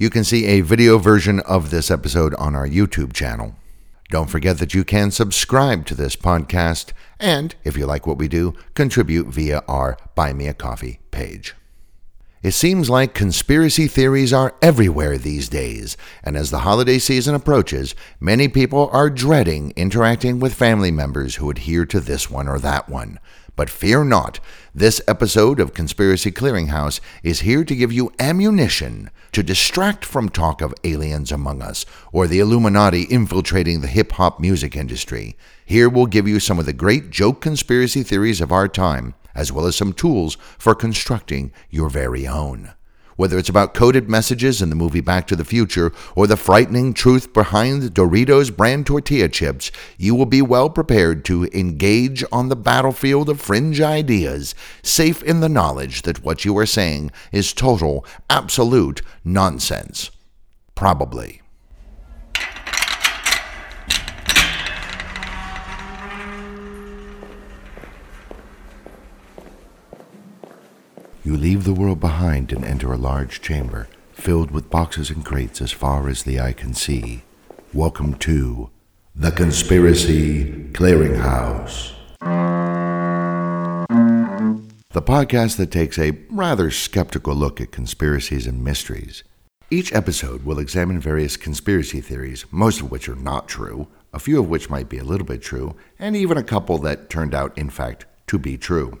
You can see a video version of this episode on our YouTube channel. Don't forget that you can subscribe to this podcast and, if you like what we do, contribute via our Buy Me a Coffee page. It seems like conspiracy theories are everywhere these days, and as the holiday season approaches, many people are dreading interacting with family members who adhere to this one or that one. But fear not, this episode of Conspiracy Clearinghouse is here to give you ammunition to distract from talk of aliens among us or the Illuminati infiltrating the hip hop music industry. Here we'll give you some of the great joke conspiracy theories of our time as well as some tools for constructing your very own. Whether it's about coded messages in the movie Back to the Future or the frightening truth behind Doritos brand tortilla chips, you will be well prepared to engage on the battlefield of fringe ideas, safe in the knowledge that what you are saying is total, absolute nonsense. Probably. You leave the world behind and enter a large chamber filled with boxes and crates as far as the eye can see. Welcome to the Conspiracy Clearinghouse. The podcast that takes a rather skeptical look at conspiracies and mysteries. Each episode will examine various conspiracy theories, most of which are not true, a few of which might be a little bit true, and even a couple that turned out, in fact, to be true.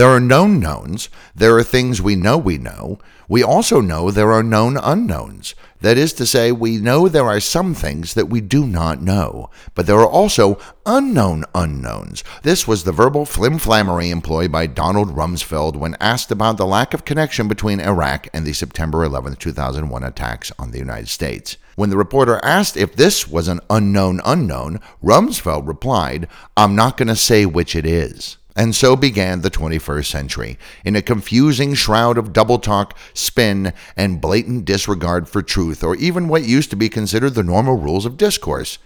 There are known knowns. There are things we know we know. We also know there are known unknowns. That is to say, we know there are some things that we do not know, but there are also unknown unknowns. This was the verbal flimflammery employed by Donald Rumsfeld when asked about the lack of connection between Iraq and the September 11, 2001 attacks on the United States. When the reporter asked if this was an unknown unknown, Rumsfeld replied, I'm not going to say which it is. And so began the 21st century, in a confusing shroud of double talk, spin, and blatant disregard for truth, or even what used to be considered the normal rules of discourse.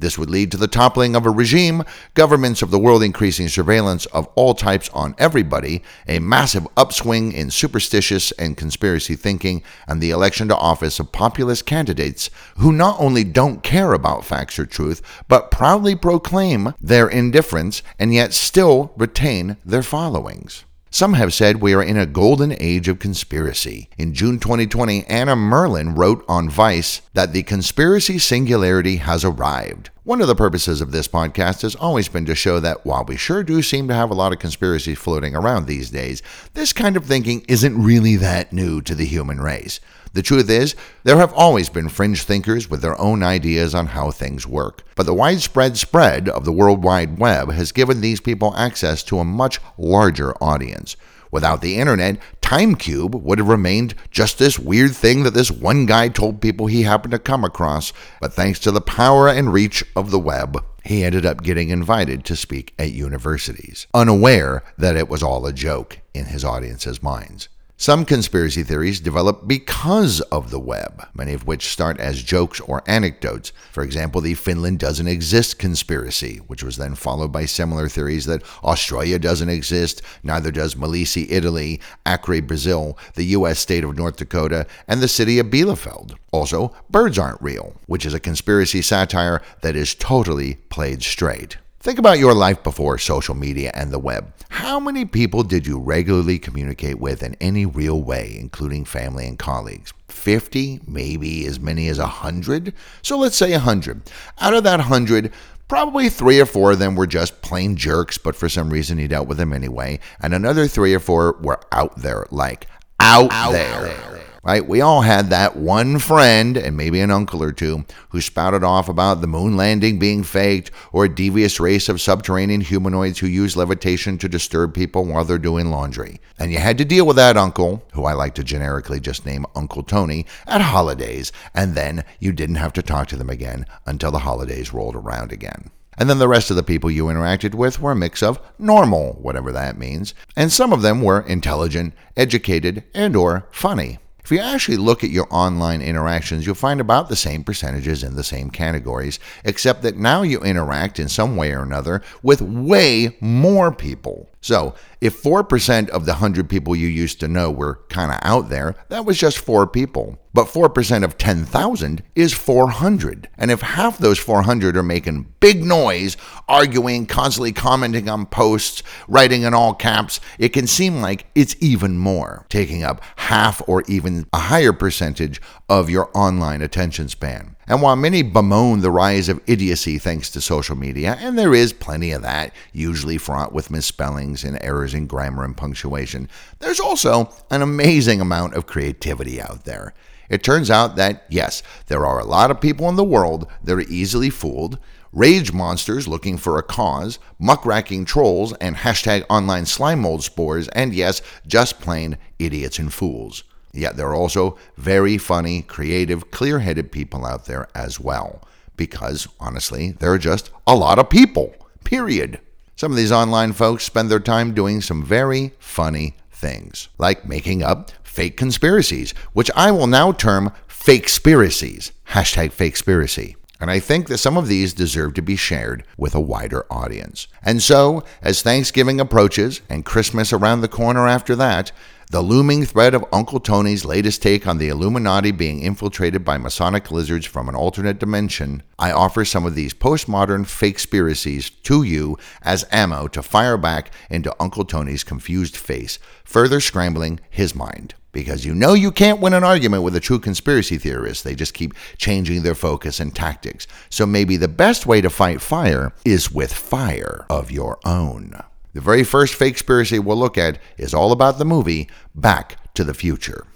This would lead to the toppling of a regime, governments of the world increasing surveillance of all types on everybody, a massive upswing in superstitious and conspiracy thinking, and the election to office of populist candidates who not only don't care about facts or truth, but proudly proclaim their indifference and yet still retain their followings. Some have said we are in a golden age of conspiracy. In June 2020, Anna Merlan wrote on Vice that the conspiracy singularity has arrived. One of the purposes of this podcast has always been to show that while we sure do seem to have a lot of conspiracies floating around these days, this kind of thinking isn't really that new to the human race. The truth is, there have always been fringe thinkers with their own ideas on how things work. But the widespread spread of the World Wide Web has given these people access to a much larger audience. Without the internet, Timecube would have remained just this weird thing that this one guy told people he happened to come across. But thanks to the power and reach of the web, he ended up getting invited to speak at universities, unaware that it was all a joke in his audience's minds. Some conspiracy theories develop because of the web, many of which start as jokes or anecdotes. For example, the Finland doesn't exist conspiracy, which was then followed by similar theories that Australia doesn't exist, neither does Molise, Italy, Acre, Brazil, the U.S. state of North Dakota, and the city of Bielefeld. Also, birds aren't real, which is a conspiracy satire that is totally played straight. Think about your life before social media and the web. How many people did you regularly communicate with in any real way, including family and colleagues? 50, maybe as many as 100? So let's say 100. Out of that 100, Probably three or four of them were just plain jerks, but for some reason he dealt with them anyway. And another three or four were out there, like out, out there. there right? We all had that one friend and maybe an uncle or two who spouted off about the moon landing being faked or a devious race of subterranean humanoids who use levitation to disturb people while they're doing laundry. And you had to deal with that uncle, who I like to generically just name Uncle Tony, at holidays, and then you didn't have to talk to them again until the holidays rolled around again. And then the rest of the people you interacted with were a mix of normal, whatever that means, and some of them were intelligent, educated, and or funny. If you actually look at your online interactions, you'll find about the same percentages in the same categories, except that now you interact in some way or another with way more people. So, if 4% of the 100 people you used to know were kind of out there, that was just 4 people. But 4% of 10,000 is 400. And if half those 400 are making big noise, arguing, constantly commenting on posts, writing in all caps, it can seem like it's even more, taking up half or even a higher percentage of your online attention span. And while many bemoan the rise of idiocy thanks to social media, and there is plenty of that, usually fraught with misspellings and errors in grammar and punctuation, there's also an amazing amount of creativity out there. It turns out that, yes, there are a lot of people in the world that are easily fooled, rage monsters looking for a cause, muckraking trolls, and hashtag online slime mold spores, and yes, just plain idiots and fools. Yet there are also very funny, creative, clear headed people out there as well. Because honestly, there are just a lot of people, period. Some of these online folks spend their time doing some very funny things, like making up fake conspiracies, which I will now term fake spiracies. Hashtag fake spiracy. And I think that some of these deserve to be shared with a wider audience. And so, as Thanksgiving approaches and Christmas around the corner after that, the looming threat of Uncle Tony's latest take on the Illuminati being infiltrated by Masonic lizards from an alternate dimension, I offer some of these postmodern fake conspiracies to you as ammo to fire back into Uncle Tony's confused face, further scrambling his mind. Because you know you can't win an argument with a true conspiracy theorist. They just keep changing their focus and tactics. So maybe the best way to fight fire is with fire of your own. The very first fake conspiracy we'll look at is all about the movie Back to the Future.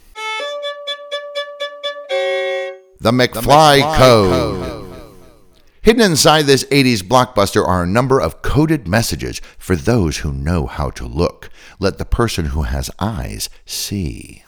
The McFly, the McFly Code. Code. Hidden inside this 80s blockbuster are a number of coded messages for those who know how to look. Let the person who has eyes see.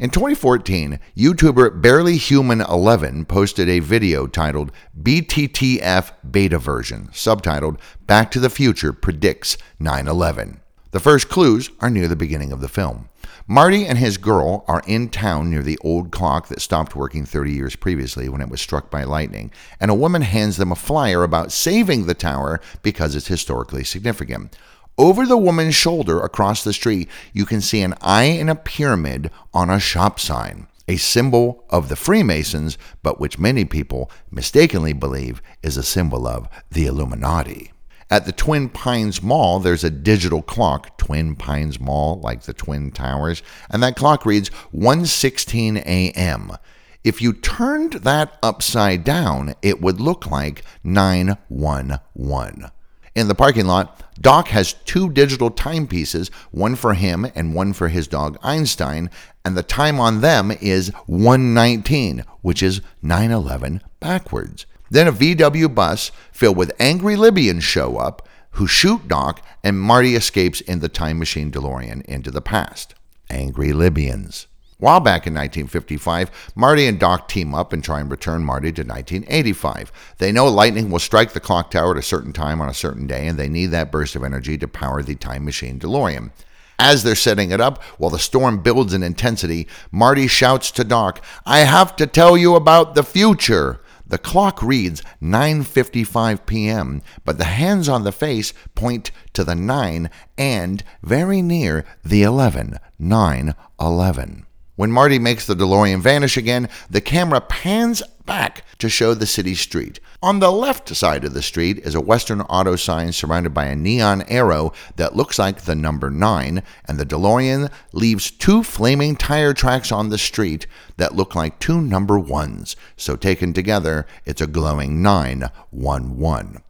In 2014, YouTuber Barely Human 11 posted a video titled BTTF Beta Version, subtitled Back to the Future Predicts 9 11. The first clues are near the beginning of the film. Marty and his girl are in town near the old clock that stopped working 30 years previously when it was struck by lightning, and a woman hands them a flyer about saving the tower because it's historically significant. Over the woman's shoulder across the street, you can see an eye in a pyramid on a shop sign, a symbol of the Freemasons, but which many people mistakenly believe is a symbol of the Illuminati. At the Twin Pines Mall, there's a digital clock, Twin Pines Mall, like the Twin Towers, and that clock reads 1:16 a.m. If you turned that upside down, it would look like 911. In the parking lot, Doc has two digital timepieces, one for him and one for his dog Einstein, and the time on them is 119, which is 911 backwards. Then a VW bus filled with angry Libyans show up who shoot Doc, and Marty escapes in the time machine DeLorean into the past. Angry Libyans. While back in 1955, Marty and Doc team up and try and return Marty to 1985. They know lightning will strike the clock tower at a certain time on a certain day, and they need that burst of energy to power the time machine DeLorean. As they're setting it up, while the storm builds in intensity, Marty shouts to Doc, I have to tell you about the future. The clock reads 9:55 p.m., but the hands on the face point to the 9 and very near the 11, 9:11. When Marty makes the DeLorean vanish again, the camera pans back to show the city street. On the left side of the street is a Western auto sign surrounded by a neon arrow that looks like the number 9, and the DeLorean leaves two flaming tire tracks on the street that look like two number 1s. So taken together, it's a glowing 911.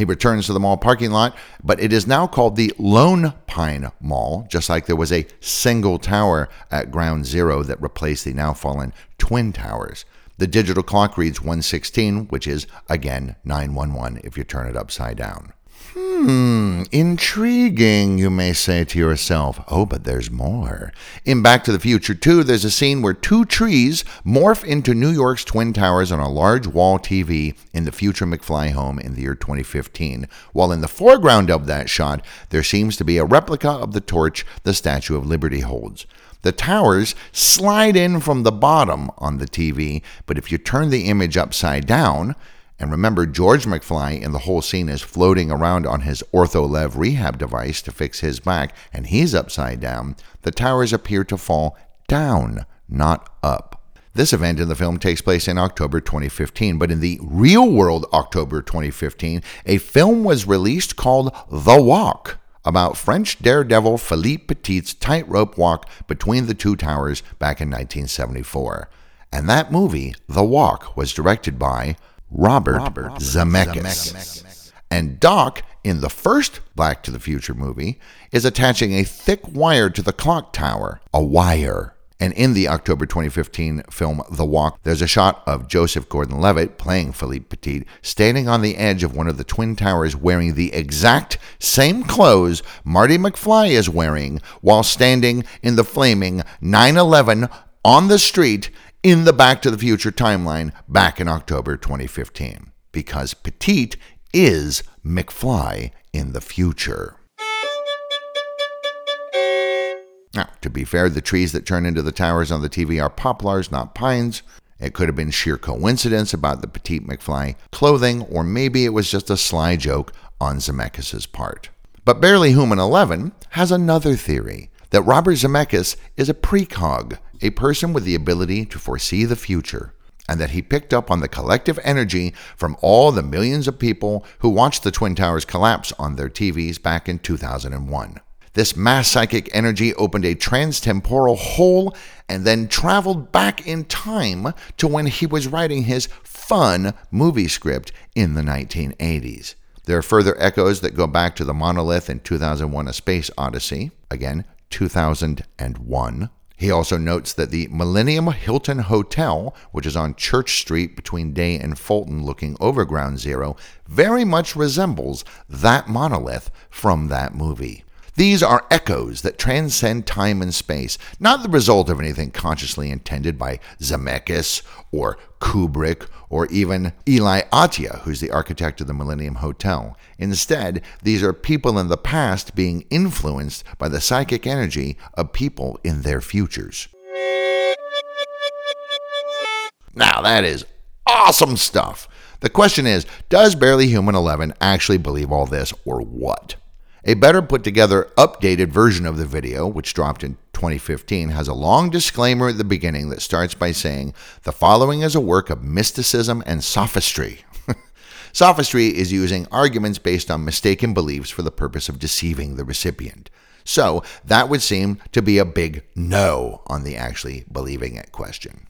He returns to the mall parking lot, but it is now called the Lone Pine Mall, just like there was a single tower at Ground Zero that replaced the now fallen Twin Towers. The digital clock reads 116, which is, again, 911 if you turn it upside down. Hmm, intriguing, you may say to yourself. Oh, but there's more. In Back to the Future 2, there's a scene where two trees morph into New York's Twin Towers on a large wall TV in the future McFly home in the year 2015, while in the foreground of that shot, there seems to be a replica of the torch the Statue of Liberty holds. The towers slide in from the bottom on the TV, but if you turn the image upside down, and remember, George McFly in the whole scene is floating around on his OrthoLev rehab device to fix his back, and he's upside down. The towers appear to fall down, not up. This event in the film takes place in October 2015, but in the real world October 2015, a film was released called The Walk about French daredevil Philippe Petit's tightrope walk between the two towers back in 1974. And that movie, The Walk, was directed by Robert, Robert Zemeckis. Zemeckis. And Doc, in the first Back to the Future movie, is attaching a thick wire to the clock tower, a wire. And in the October 2015 film The Walk, there's a shot of Joseph Gordon Levitt playing Philippe Petit standing on the edge of one of the Twin Towers wearing the exact same clothes Marty McFly is wearing while standing in the flaming 9 11 on the street in the Back to the Future timeline back in October 2015 because Petite is McFly in the future. Now, to be fair, the trees that turn into the towers on the TV are poplars, not pines. It could have been sheer coincidence about the Petite McFly clothing, or maybe it was just a sly joke on Zemeckis' part. But Barely Human 11 has another theory that Robert Zemeckis is a precog a person with the ability to foresee the future, and that he picked up on the collective energy from all the millions of people who watched the Twin Towers collapse on their TVs back in 2001. This mass psychic energy opened a transtemporal hole and then traveled back in time to when he was writing his fun movie script in the 1980s. There are further echoes that go back to the monolith in 2001 A Space Odyssey, again, 2001. He also notes that the Millennium Hilton Hotel, which is on Church Street between Dey and Fulton looking over Ground Zero, very much resembles that monolith from that movie. These are echoes that transcend time and space, not the result of anything consciously intended by Zemeckis or Kubrick or even Eli Attia, who's the architect of the Millennium Hotel. Instead, these are people in the past being influenced by the psychic energy of people in their futures. Now, that is awesome stuff. The question is Does Barely Human 11 actually believe all this, or what? A better put together, updated version of the video, which dropped in 2015, has a long disclaimer at the beginning that starts by saying the following is a work of mysticism and sophistry. sophistry is using arguments based on mistaken beliefs for the purpose of deceiving the recipient. So that would seem to be a big no on the actually believing it question.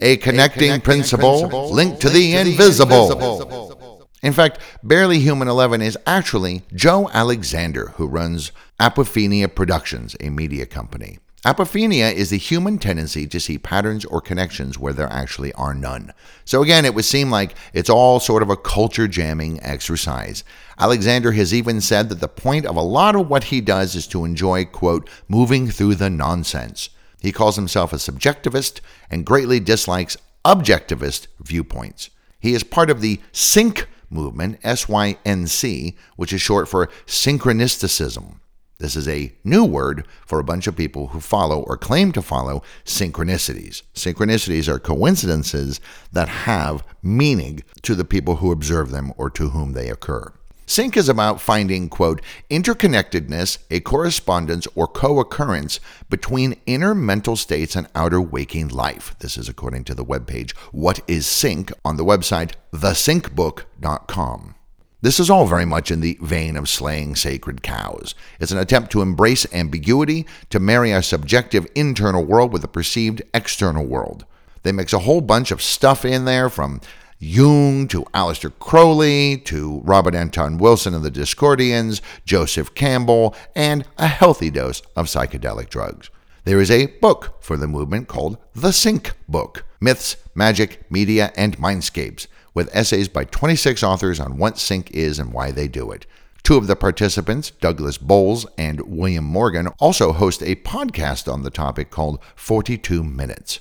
A connecting, a connecting principle, principle linked to the, to invisible. the invisible. In fact, Barely Human 11 is actually Joe Alexander, who runs Apophenia Productions, a media company. Apophenia is the human tendency to see patterns or connections where there actually are none. So, again, it would seem like it's all sort of a culture jamming exercise. Alexander has even said that the point of a lot of what he does is to enjoy, quote, moving through the nonsense. He calls himself a subjectivist and greatly dislikes objectivist viewpoints. He is part of the SYNC movement, S Y N C, which is short for synchronisticism. This is a new word for a bunch of people who follow or claim to follow synchronicities. Synchronicities are coincidences that have meaning to the people who observe them or to whom they occur. Sync is about finding, quote, interconnectedness, a correspondence or co occurrence between inner mental states and outer waking life. This is according to the webpage What is Sync on the website thesyncbook.com. This is all very much in the vein of slaying sacred cows. It's an attempt to embrace ambiguity, to marry our subjective internal world with a perceived external world. They mix a whole bunch of stuff in there from Jung to Aleister Crowley to Robert Anton Wilson and the Discordians, Joseph Campbell, and a healthy dose of psychedelic drugs. There is a book for the movement called The Sync Book Myths, Magic, Media, and Mindscapes, with essays by 26 authors on what sync is and why they do it. Two of the participants, Douglas Bowles and William Morgan, also host a podcast on the topic called 42 Minutes.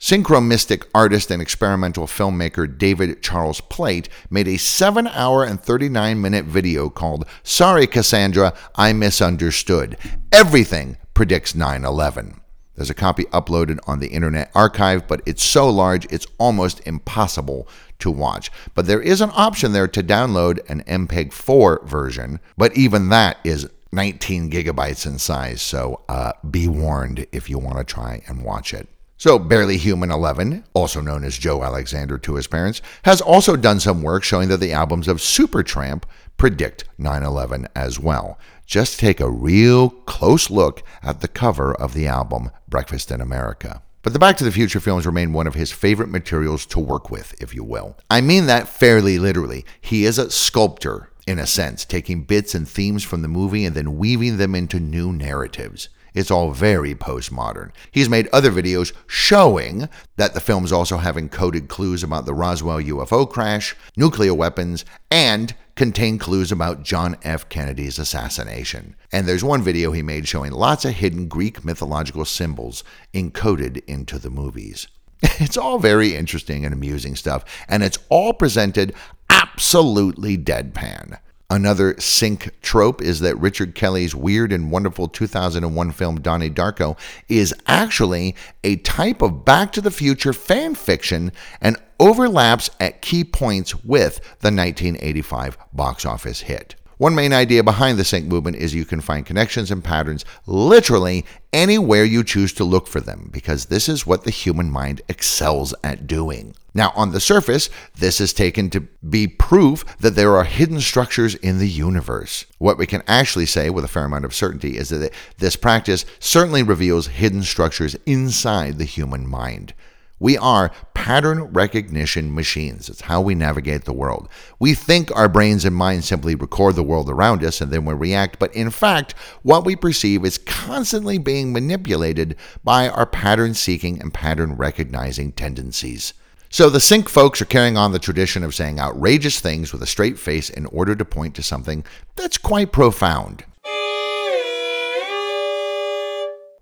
Synchromystic artist and experimental filmmaker David Charles Plate made a 7 hour and 39 minute video called Sorry Cassandra, I Misunderstood. Everything predicts 9 11. There's a copy uploaded on the Internet Archive, but it's so large it's almost impossible to watch. But there is an option there to download an MPEG 4 version, but even that is 19 gigabytes in size, so uh, be warned if you want to try and watch it. So, Barely Human 11, also known as Joe Alexander to his parents, has also done some work showing that the albums of Supertramp predict 9 11 as well. Just take a real close look at the cover of the album Breakfast in America. But the Back to the Future films remain one of his favorite materials to work with, if you will. I mean that fairly literally. He is a sculptor, in a sense, taking bits and themes from the movie and then weaving them into new narratives. It's all very postmodern. He's made other videos showing that the films also have encoded clues about the Roswell UFO crash, nuclear weapons, and contain clues about John F. Kennedy's assassination. And there's one video he made showing lots of hidden Greek mythological symbols encoded into the movies. It's all very interesting and amusing stuff, and it's all presented absolutely deadpan. Another sync trope is that Richard Kelly's weird and wonderful 2001 film Donnie Darko is actually a type of Back to the Future fan fiction and overlaps at key points with the 1985 box office hit. One main idea behind the sync movement is you can find connections and patterns literally anywhere you choose to look for them, because this is what the human mind excels at doing. Now, on the surface, this is taken to be proof that there are hidden structures in the universe. What we can actually say with a fair amount of certainty is that this practice certainly reveals hidden structures inside the human mind. We are pattern recognition machines. It's how we navigate the world. We think our brains and minds simply record the world around us and then we react, but in fact, what we perceive is constantly being manipulated by our pattern seeking and pattern recognizing tendencies. So the sync folks are carrying on the tradition of saying outrageous things with a straight face in order to point to something that's quite profound.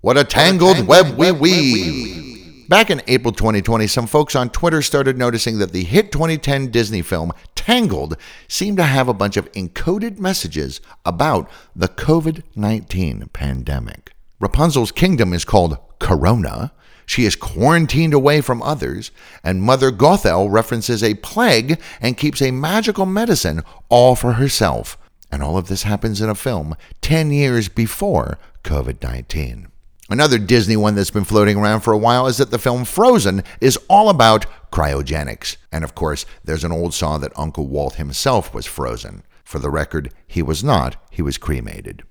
What a tangled, web we weave! Back in April 2020, some folks on Twitter started noticing that the hit 2010 Disney film Tangled seemed to have a bunch of encoded messages about the COVID 19 pandemic. Rapunzel's kingdom is called Corona. She is quarantined away from others, and Mother Gothel references a plague and keeps a magical medicine all for herself. And all of this happens in a film 10 years before COVID 19. Another Disney one that's been floating around for a while is that the film Frozen is all about cryogenics. And of course, there's an old saw that Uncle Walt himself was frozen. For the record, he was not, he was cremated.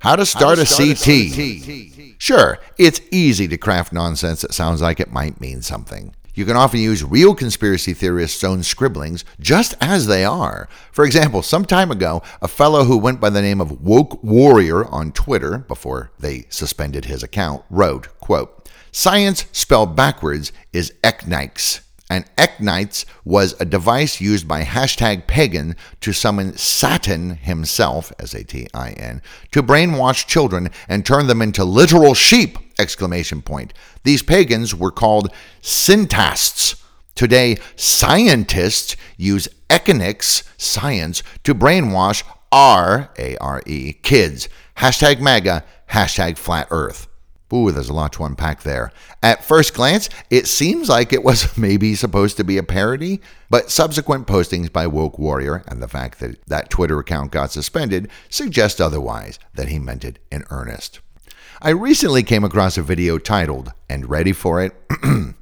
How to start, How to start a, CT. a CT. Sure, it's easy to craft nonsense that sounds like it might mean something. You can often use real conspiracy theorists' own scribblings just as they are. For example, some time ago, a fellow who went by the name of Woke Warrior on Twitter, before they suspended his account, wrote, quote, Science spelled backwards is eknikes and Eknights was a device used by hashtag pagan to summon Satan himself, S-A-T-I-N, to brainwash children and turn them into literal sheep! Exclamation point. These pagans were called syntasts. Today, scientists use economics, science, to brainwash R, A-R-E, kids. Hashtag MAGA, hashtag flat earth. Ooh, there's a lot to unpack there. At first glance, it seems like it was maybe supposed to be a parody, but subsequent postings by Woke Warrior and the fact that that Twitter account got suspended suggest otherwise, that he meant it in earnest. I recently came across a video titled, and ready for it,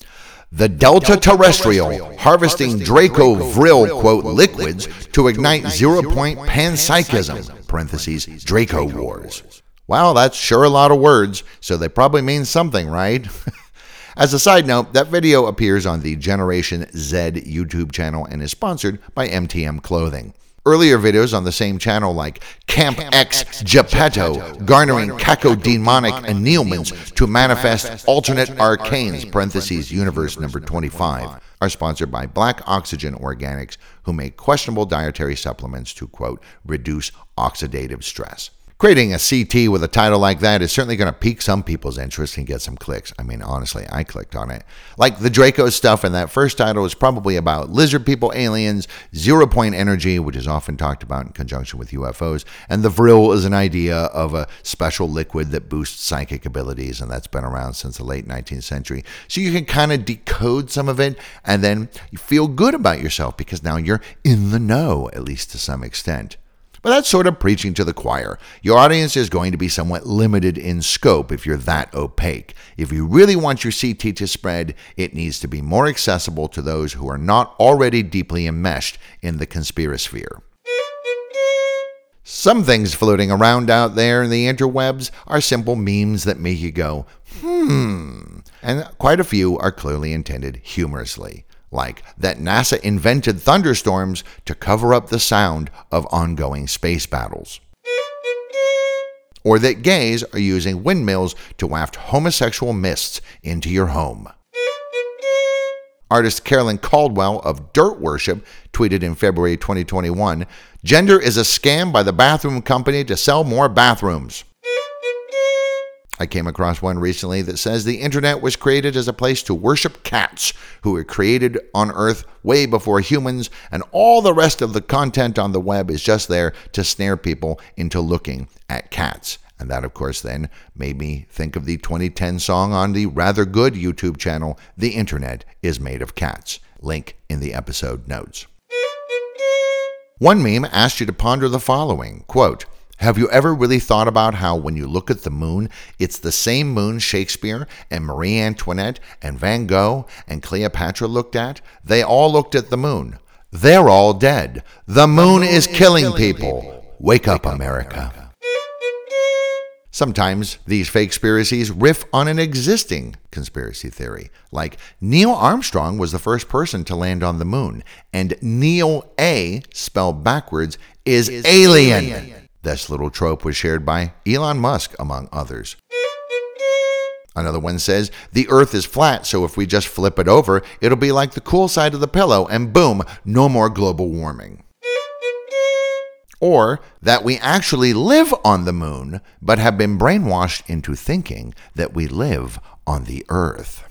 The Delta, Delta Terrestrial, Terrestrial Harvesting Draco, Draco Vril, quote, liquids to ignite zero point panpsychism, parentheses, Draco Wars. Wow, that's sure a lot of words, so they probably mean something, right? As a side note, that video appears on the Generation Z YouTube channel and is sponsored by MTM Clothing. Earlier videos on the same channel, like Camp, Camp X, X Geppetto, garnering cacodemonic annealments to manifest alternate arcanes, parentheses, universe number 25, are sponsored by Black Oxygen Organics, who make questionable dietary supplements to, quote, reduce oxidative stress. Creating a CT with a title like that is certainly going to pique some people's interest and get some clicks. I mean, honestly, I clicked on it. Like the Draco stuff in that first title is probably about lizard people, aliens, zero point energy, which is often talked about in conjunction with UFOs, and the Vril is an idea of a special liquid that boosts psychic abilities, and that's been around since the late 19th century. So you can kind of decode some of it, and then you feel good about yourself because now you're in the know, at least to some extent. But that's sort of preaching to the choir. Your audience is going to be somewhat limited in scope if you're that opaque. If you really want your CT to spread, it needs to be more accessible to those who are not already deeply enmeshed in the conspirasphere. Some things floating around out there in the interwebs are simple memes that make you go, hmm. And quite a few are clearly intended humorously like that NASA invented thunderstorms to cover up the sound of ongoing space battles. Or that gays are using windmills to waft homosexual mists into your home. Artist Carolyn Caldwell of Dirt Worship tweeted in February 2021 Gender is a scam by the bathroom company to sell more bathrooms. I came across one recently that says the internet was created as a place to worship cats who were created on Earth way before humans, and all the rest of the content on the web is just there to snare people into looking at cats. And that, of course, then made me think of the 2010 song on the rather good YouTube channel, The Internet is Made of Cats. Link in the episode notes. One meme asked you to ponder the following quote, have you ever really thought about how, when you look at the moon, it's the same moon Shakespeare and Marie Antoinette and Van Gogh and Cleopatra looked at? They all looked at the moon. They're all dead. The moon, the moon is, is, killing, killing people. people. Wake, Wake up, up, America. America. Sometimes these fake conspiracies riff on an existing conspiracy theory, like Neil Armstrong was the first person to land on the moon, and Neil A, spelled backwards, is, is alien. alien. This little trope was shared by Elon Musk, among others. Another one says, The earth is flat, so if we just flip it over, it'll be like the cool side of the pillow, and boom, no more global warming. Or that we actually live on the moon, but have been brainwashed into thinking that we live on the earth.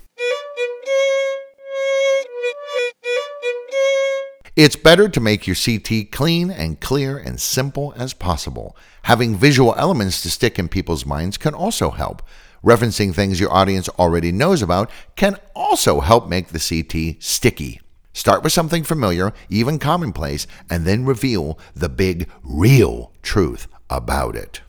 It's better to make your CT clean and clear and simple as possible. Having visual elements to stick in people's minds can also help. Referencing things your audience already knows about can also help make the CT sticky. Start with something familiar, even commonplace, and then reveal the big, real truth about it.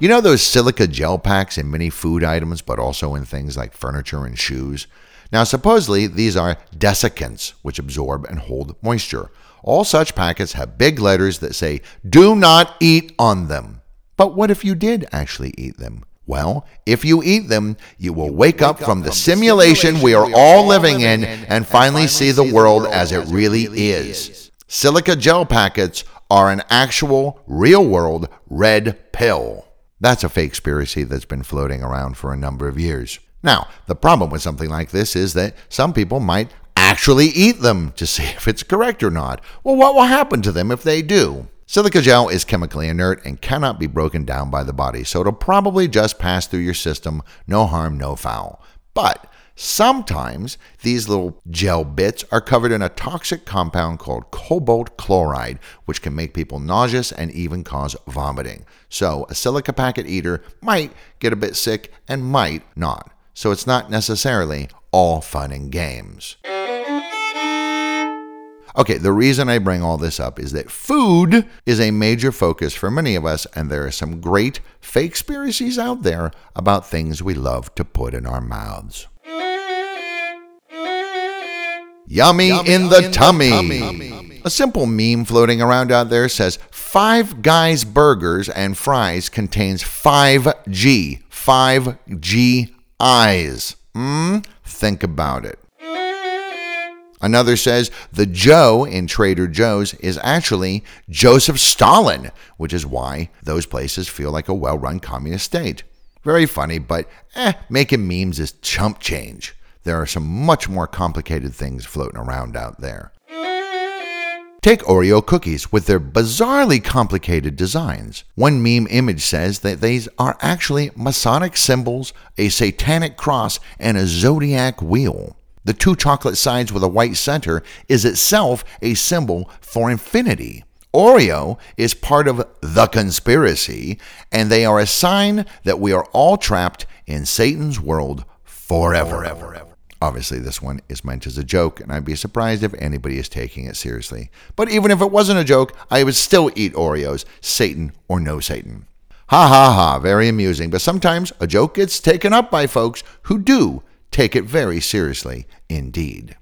You know those silica gel packs in many food items, but also in things like furniture and shoes? Now, supposedly, these are desiccants, which absorb and hold moisture. All such packets have big letters that say, do not eat on them. But what if you did actually eat them? Well, if you eat them, you will wake, wake up, from, the, simulation, we are all living in and finally see the world as it really is. Silica gel packets are an actual, real world red pill. That's a fake conspiracy that's been floating around for a number of years. Now, the problem with something like this is that some people might actually eat them to see if it's correct or not. Well, what will happen to them if they do? Silica gel is chemically inert and cannot be broken down by the body, so it'll probably just pass through your system, no harm, no foul. But sometimes these little gel bits are covered in a toxic compound called cobalt chloride, which can make people nauseous and even cause vomiting. So a silica packet eater might get a bit sick and might not so it's not necessarily all fun and games. Okay, the reason I bring all this up is that food is a major focus for many of us, and there are some great fake conspiracies out there about things we love to put in our mouths. Yummy, Yummy in, the, in tummy. the tummy. A simple meme floating around out there says Five Guys burgers and fries contains 5G, 5G eyes. Hmm? Think about it. Another says the Joe in Trader Joe's is actually Joseph Stalin, which is why those places feel like a well run communist state. Very funny, but eh, making memes is chump change. There are some much more complicated things floating around out there. Take Oreo cookies with their bizarrely complicated designs. One meme image says that these are actually Masonic symbols, a satanic cross, and a zodiac wheel. The two chocolate sides with a white center is itself a symbol for infinity. Oreo is part of the conspiracy, and they are a sign that we are all trapped in Satan's world forever. forever. Obviously, this one is meant as a joke, and I'd be surprised if anybody is taking it seriously. But even if it wasn't a joke, I would still eat Oreos, Satan or no Satan. Ha ha ha, very amusing, but sometimes a joke gets taken up by folks who do take it very seriously indeed.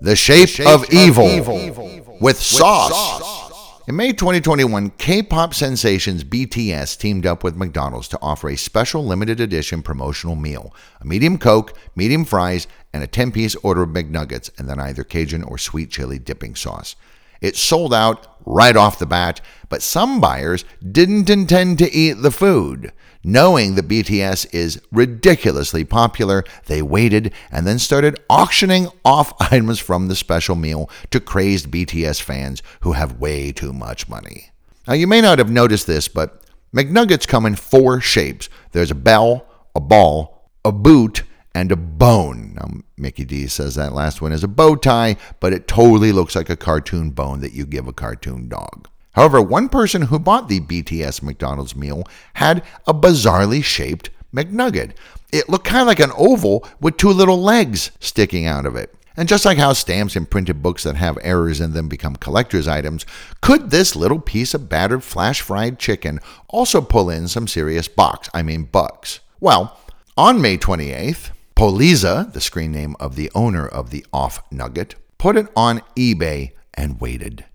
The Shape, the shape of, of evil, evil, with, with sauce. sauce. In May 2021, K pop sensations BTS teamed up with McDonald's to offer a special limited edition promotional meal a medium Coke, medium fries, and a 10 piece order of McNuggets, and then either Cajun or sweet chili dipping sauce. It sold out right off the bat, but some buyers didn't intend to eat the food. Knowing that BTS is ridiculously popular, they waited and then started auctioning off items from the special meal to crazed BTS fans who have way too much money. Now, you may not have noticed this, but McNuggets come in four shapes there's a bell, a ball, a boot, and a bone. Now, Mickey D says that last one is a bow tie, but it totally looks like a cartoon bone that you give a cartoon dog. However, one person who bought the BTS McDonald's meal had a bizarrely shaped McNugget. It looked kind of like an oval with two little legs sticking out of it. And just like how stamps and printed books that have errors in them become collector's items, could this little piece of battered flash fried chicken also pull in some serious box, I mean bucks? Well, on May 28th, Polizna, the screen name of the owner of the off nugget, put it on eBay and waited.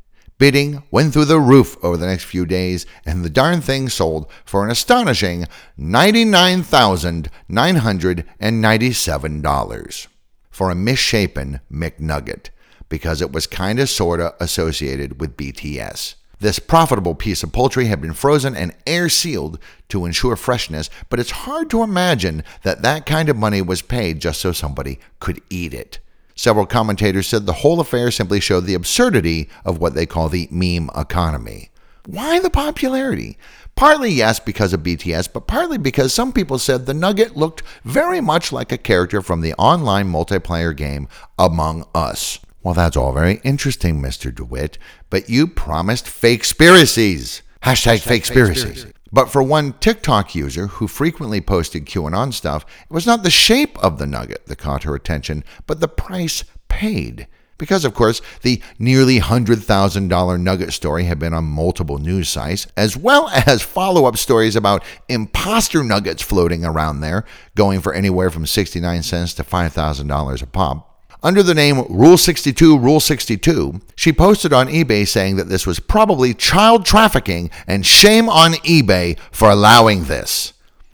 Bidding went through the roof over the next few days, and the darn thing sold for an astonishing $99,997 for a misshapen McNugget because it was kinda sorta associated with BTS. This profitable piece of poultry had been frozen and air sealed to ensure freshness, but it's hard to imagine that that kind of money was paid just so somebody could eat it. Several commentators said the whole affair simply showed the absurdity of what they call the meme economy. Why the popularity? Partly, yes, because of BTS, but partly because some people said the Nugget looked very much like a character from the online multiplayer game Among Us. Well, that's all very interesting, Mr. DeWitt, but you promised fake conspiracies. Hashtag, Hashtag fake conspiracies. But for one TikTok user who frequently posted QAnon stuff, it was not the shape of the nugget that caught her attention, but the price paid. Because, of course, the nearly $100,000 nugget story had been on multiple news sites, as well as follow up stories about imposter nuggets floating around there, going for anywhere from 69 cents to $5,000 a pop. Under the name Rule 62 Rule 62, she posted on eBay saying that this was probably child trafficking and shame on eBay for allowing this.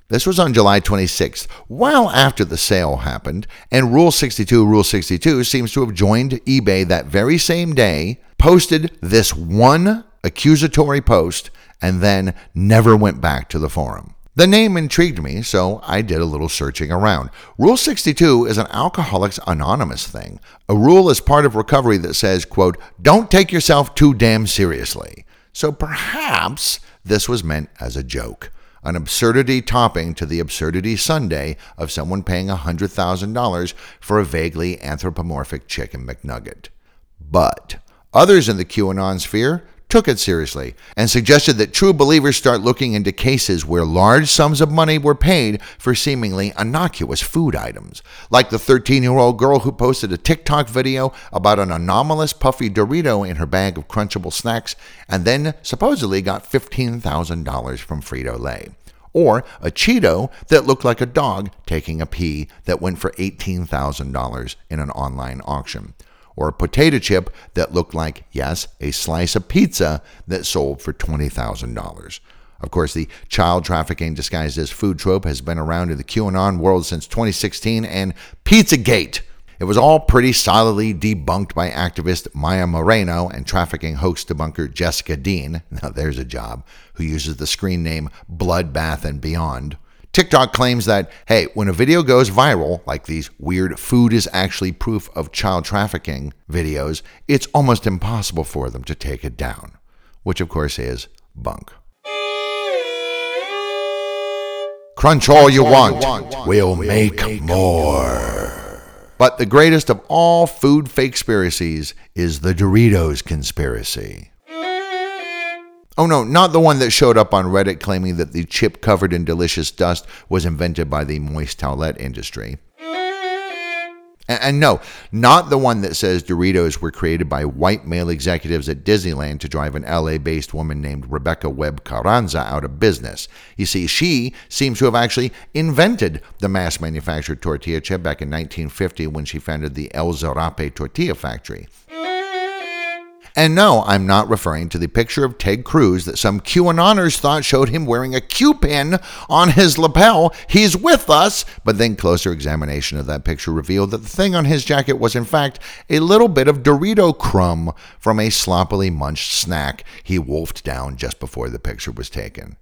This was on July 26th, well after the sale happened, and Rule 62 Rule 62 seems to have joined eBay that very same day, posted this one accusatory post, and then never went back to the forum. The name intrigued me, so I did a little searching around. Rule 62 is an Alcoholics Anonymous thing. A rule is part of recovery that says, quote, don't take yourself too damn seriously. So perhaps this was meant as a joke. An absurdity topping to the absurdity sundae of someone paying $100,000 for a vaguely anthropomorphic chicken McNugget. But others in the QAnon sphere took it seriously and suggested that true believers start looking into cases where large sums of money were paid for seemingly innocuous food items, like the 13 year old girl who posted a TikTok video about an anomalous puffy Dorito in her bag of Crunchable snacks and then supposedly got $15,000 from Frito Lay. Or a Cheeto that looked like a dog taking a pee that went for $18,000 in an online auction or a potato chip that looked like, yes, a slice of pizza that sold for $20,000. Of course, the child trafficking disguised as food trope has been around in the QAnon world since 2016 and Pizzagate. It was all pretty solidly debunked by activist Maya Moreno and trafficking hoax debunker Jessica Dean. Now, there's a job, who uses the screen name Bloodbath and Beyond. TikTok claims that, hey, when a video goes viral, like these weird food is actually proof of child trafficking videos, it's almost impossible for them to take it down, which of course is bunk. Crunch all you want, we'll make more. But the greatest of all food fake conspiracies is the Doritos conspiracy. Oh no, not the one that showed up on Reddit claiming that the chip covered in delicious dust was invented by the moist towelette industry. And, no, not the one that says Doritos were created by white male executives at Disneyland to drive an LA based woman named Rebecca Webb Carranza out of business. You see, she seems to have actually invented the mass manufactured tortilla chip back in 1950 when she founded the El Zarape Tortilla Factory. And no, I'm not referring to the picture of Ted Cruz that some QAnoners thought showed him wearing a Q pin on his lapel. He's with us. But then closer examination of that picture revealed that the thing on his jacket was, in fact, a little bit of Dorito crumb from a sloppily munched snack he wolfed down just before the picture was taken.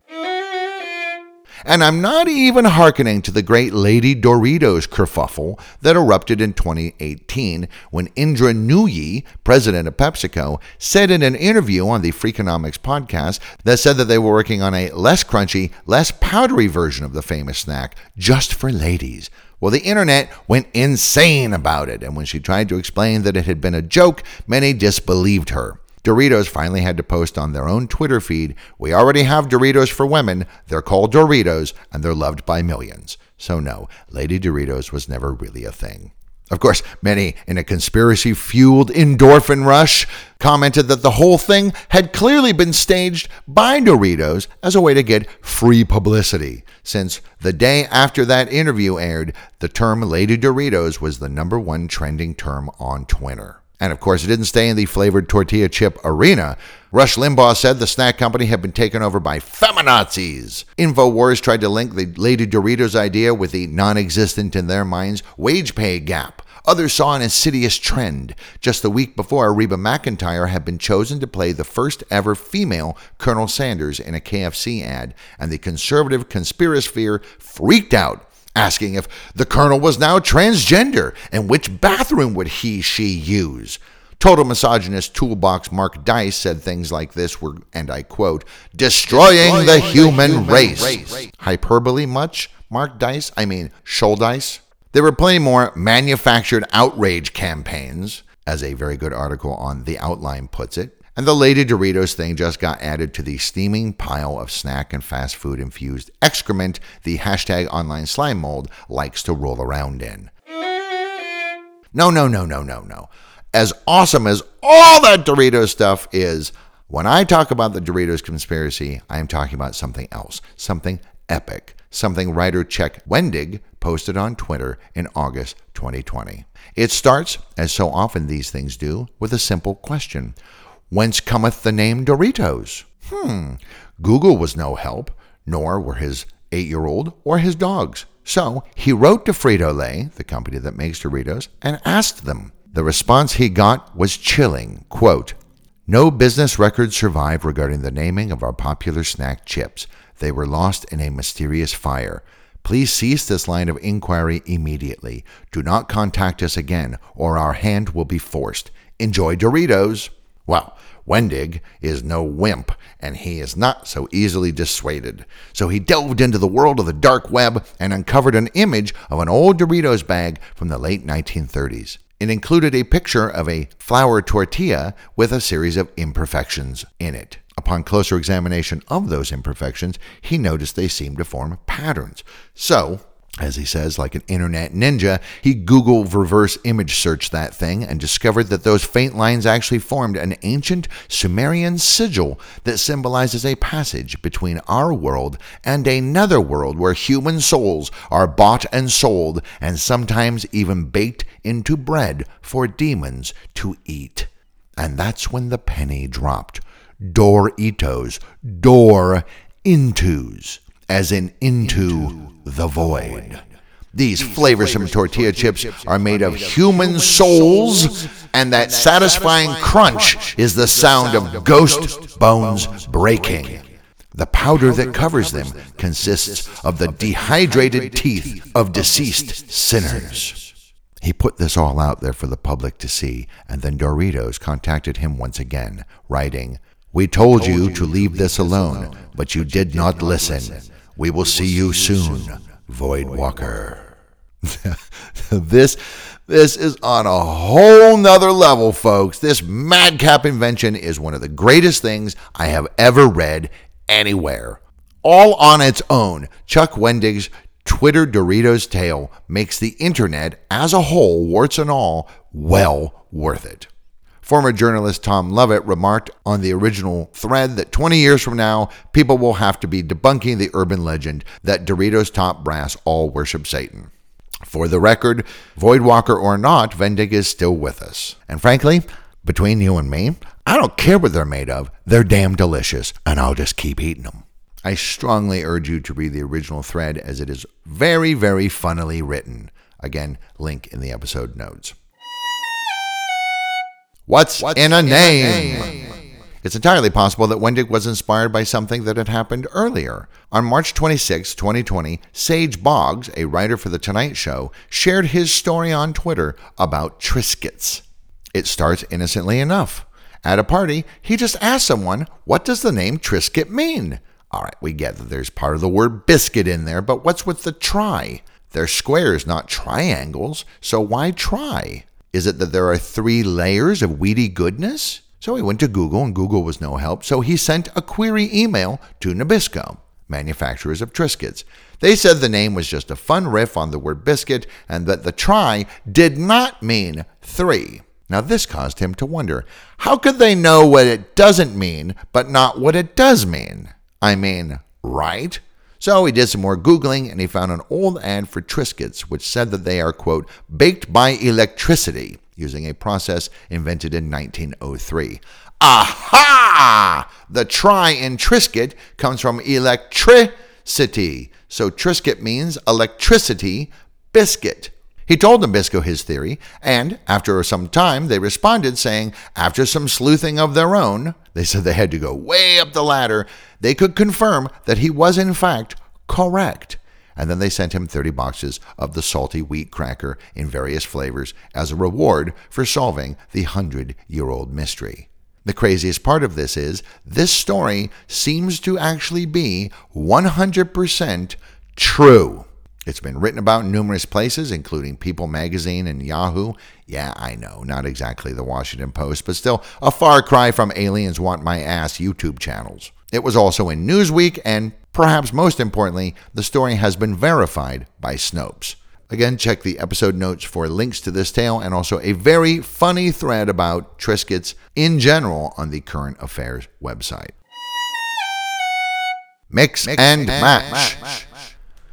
And I'm not even hearkening to the great Lady Doritos kerfuffle that erupted in 2018 when Indra Nooyi, president of PepsiCo, said in an interview on the Freakonomics podcast that said that they were working on a less crunchy, less powdery version of the famous snack just for ladies. Well, the internet went insane about it, and when she tried to explain that it had been a joke, many disbelieved her. Doritos finally had to post on their own Twitter feed We already have Doritos for women. They're called Doritos, and they're loved by millions. So, no, Lady Doritos was never really a thing. Of course, many in a conspiracy fueled endorphin rush commented that the whole thing had clearly been staged by Doritos as a way to get free publicity, since the day after that interview aired, the term Lady Doritos was the number one trending term on Twitter. And of course, it didn't stay in the flavored tortilla chip arena. Rush Limbaugh said the snack company had been taken over by feminazis. InfoWars tried to link the Lady Doritos idea with the non existent in their minds wage pay gap. Others saw an insidious trend. Just the week before, Reba McEntire had been chosen to play the first ever female Colonel Sanders in a KFC ad, and the conservative conspirasphere freaked out asking if the colonel was now transgender and which bathroom would he she use. Total misogynist toolbox Mark Dice said things like this were, and I quote, destroying, destroying the, human, human race. race. Hyperbole much, Mark Dice? I mean, Dice. There were plenty more manufactured outrage campaigns, as a very good article on The Outline puts it. And the Lady Doritos thing just got added to the steaming pile of snack and fast food infused excrement the hashtag online slime mold likes to roll around in. No, no, no, no, no, no. As awesome as all that Doritos stuff is, when I talk about the Doritos conspiracy, I am talking about something else, something epic, something writer Chuck Wendig posted on Twitter in August 2020. It starts, as so often these things do, with a simple question Whence cometh the name Doritos? Hmm, Google was no help, nor were his eight year old or his dogs. So he wrote to Frito Lay, the company that makes Doritos, and asked them. The response he got was chilling. Quote, no business records survive regarding the naming of our popular snack chips. They were lost in a mysterious fire. Please cease this line of inquiry immediately. Do not contact us again, or our hand will be forced. Enjoy Doritos! Well, Wendig is no wimp, and he is not so easily dissuaded. So he delved into the world of the dark web and uncovered an image of an old Doritos bag from the late 1930s. It included a picture of a flour tortilla with a series of imperfections in it. Upon closer examination of those imperfections, he noticed they seemed to form patterns. So, As he says, like an internet ninja, he Google reverse image searched that thing and discovered that those faint lines actually formed an ancient Sumerian sigil that symbolizes a passage between our world and another world where human souls are bought and sold and sometimes even baked into bread for demons to eat. And that's when the penny dropped. Door itos, door intos, as in into the void. These flavorsome tortilla chips are made of human souls, and that satisfying crunch is the sound of ghost bones breaking. The powder that covers them consists of the dehydrated teeth of deceased sinners. He put this all out there for the public to see, and then Doritos contacted him once again, writing, We told you to leave this alone, but you did not listen. We will see you soon, Void Walker. this this is on a whole nother level, folks. This madcap invention is one of the greatest things I have ever read anywhere. All on its own, Chuck Wendig's Twitter Doritos tale makes the internet as a whole, warts and all, well worth it. Former journalist Tom Lovett remarked on the original thread that 20 years from now, people will have to be debunking the urban legend that Doritos top brass all worship Satan. For the record, Voidwalker or not, Vendig is still with us. And frankly, between you and me, I don't care what they're made of. They're damn delicious, and I'll just keep eating them. I strongly urge you to read the original thread as it is very, very funnily written. Again, link in the episode notes. What's, What's in, a, in name? a name? It's entirely possible that Wendig was inspired by something that had happened earlier. On March 26, 2020, Sage Boggs, a writer for The Tonight Show, shared his story on Twitter about Triscuits. It starts innocently enough. At a party, he just asked someone, What does the name Triscuit mean? All right, we get that there's part of the word biscuit in there, but what's with the try? They're squares, not triangles, so why try? Is it that there are three layers of weedy goodness? So he went to Google, and Google was no help, so he sent a query email to Nabisco, manufacturers of Triscuits. They said the name was just a fun riff on the word biscuit and that the try did not mean three. Now, this caused him to wonder how could they know what it doesn't mean, but not what it does mean? I mean, right? So he did some more Googling and he found an old ad for Triscuits which said that they are, quote, baked by electricity using a process invented in 1903. Aha! The try in Triscuit comes from electricity. So Triscuit means electricity biscuit. He told Nabisco his theory, and after some time they responded saying, after some sleuthing of their own, they said they had to go way up the ladder, they could confirm that he was in fact correct. And then they sent him 30 boxes of the salty wheat cracker in various flavors as a reward for solving the hundred year old mystery. The craziest part of this is this story seems to actually be 100% true. It's been written about in numerous places, including People magazine and Yahoo. Yeah, I know, not exactly the Washington Post, but still a far cry from Aliens Want My Ass YouTube channels. It was also in Newsweek, and perhaps most importantly, the story has been verified by Snopes. Again, check the episode notes for links to this tale and also a very funny thread about Triscuits in general on the Current Affairs website. Mix, Mix and, and match. match.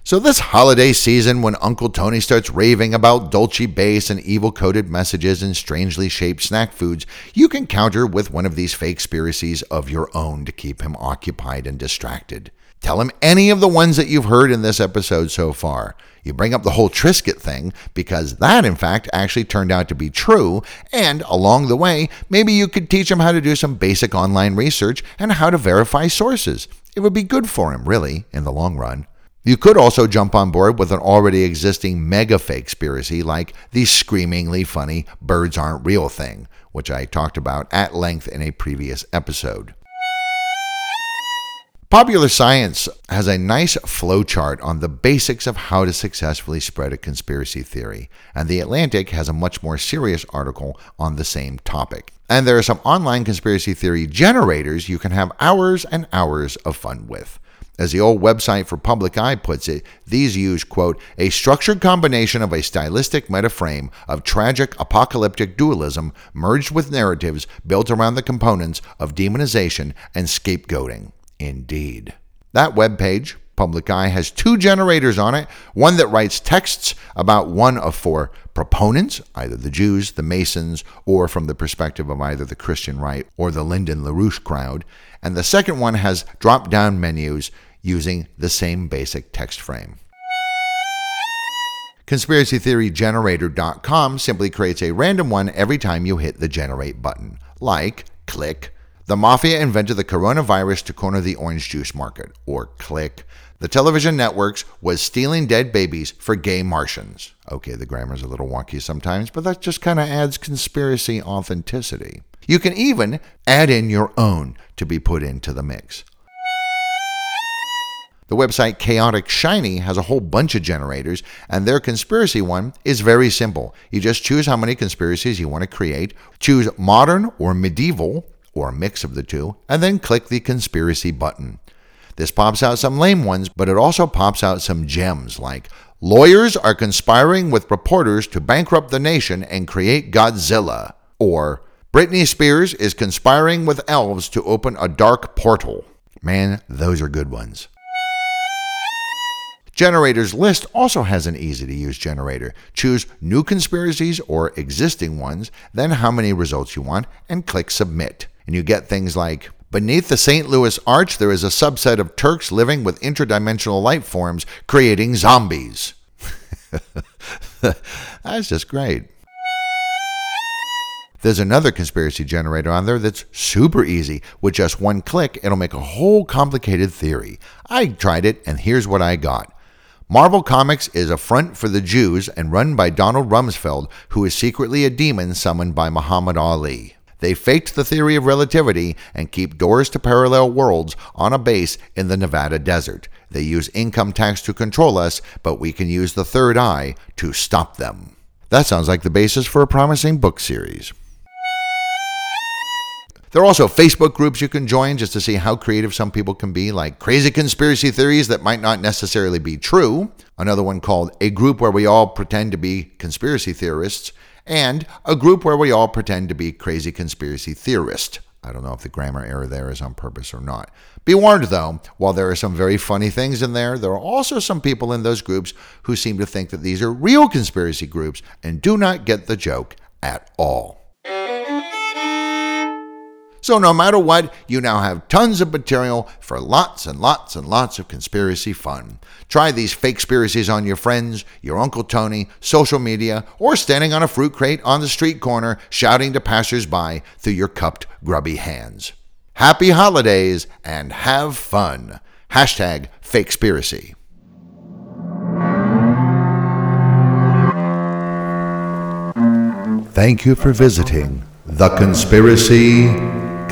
So, this holiday season, when Uncle Tony starts raving about Dulce base and evil coded messages and strangely shaped snack foods, you can counter with one of these fake conspiracies of your own to keep him occupied and distracted. Tell him any of the ones that you've heard in this episode so far. You bring up the whole Triscuit thing because that, in fact, actually turned out to be true. And along the way, maybe you could teach him how to do some basic online research and how to verify sources. It would be good for him, really, in the long run. You could also jump on board with an already existing mega fake conspiracy like the screamingly funny birds aren't real thing, which I talked about at length in a previous episode. Popular Science has a nice flowchart on the basics of how to successfully spread a conspiracy theory, and The Atlantic has a much more serious article on the same topic. And there are some online conspiracy theory generators you can have hours and hours of fun with. As the old website for Public Eye puts it, these use, quote, a structured combination of a stylistic metaframe of tragic apocalyptic dualism merged with narratives built around the components of demonization and scapegoating. Indeed. That webpage, Public Eye, has two generators on it one that writes texts about one of four proponents, either the Jews, the Masons, or from the perspective of either the Christian right or the Lyndon LaRouche crowd, and the second one has drop down menus using the same basic text frame. ConspiracyTheoryGenerator.com simply creates a random one every time you hit the generate button, like click the mafia invented the coronavirus to corner the orange juice market. Or click. The television networks was stealing dead babies for gay Martians. Okay, the grammar's a little wonky sometimes, but that just kind of adds conspiracy authenticity. You can even add in your own to be put into the mix. The website Chaotic Shiny has a whole bunch of generators, and their conspiracy one is very simple. You just choose how many conspiracies you want to create, choose modern or medieval, or a mix of the two, and then click the conspiracy button. This pops out some lame ones, but it also pops out some gems like Lawyers are conspiring with reporters to bankrupt the nation and create Godzilla, or Britney Spears is conspiring with elves to open a dark portal. Man, those are good ones. Generators List also has an easy to use generator. Choose new conspiracies or existing ones, then how many results you want, and click Submit and you get things like Beneath the St. Louis Arch, there is a subset of Turks living with interdimensional life forms creating zombies. that's just great. There's another conspiracy generator on there that's super easy. With just one click, it'll make a whole complicated theory. I tried it, and here's what I got. Marvel Comics is a front for the Jews and run by Donald Rumsfeld, who is secretly a demon summoned by Muhammad Ali. They faked the theory of relativity and keep doors to parallel worlds on a base in the Nevada desert. They use income tax to control us, but we can use the third eye to stop them. That sounds like the basis for a promising book series. There are also Facebook groups you can join just to see how creative some people can be, like crazy conspiracy theories that might not necessarily be true. Another one called A Group Where We All Pretend to Be Conspiracy Theorists and a group where we all pretend to be crazy conspiracy theorists. I don't know if the grammar error there is on purpose or not. Be warned, though, while there are some very funny things in there, there are also some people in those groups who seem to think that these are real conspiracy groups and do not get the joke at all. So, no matter what, you now have tons of material for lots and lots and lots of conspiracy fun. Try these fake conspiracies on your friends, your Uncle Tony, social media, or standing on a fruit crate on the street corner shouting to passersby through your cupped, grubby hands. Happy holidays and have fun. Hashtag fake conspiracy. Thank you for visiting The Conspiracy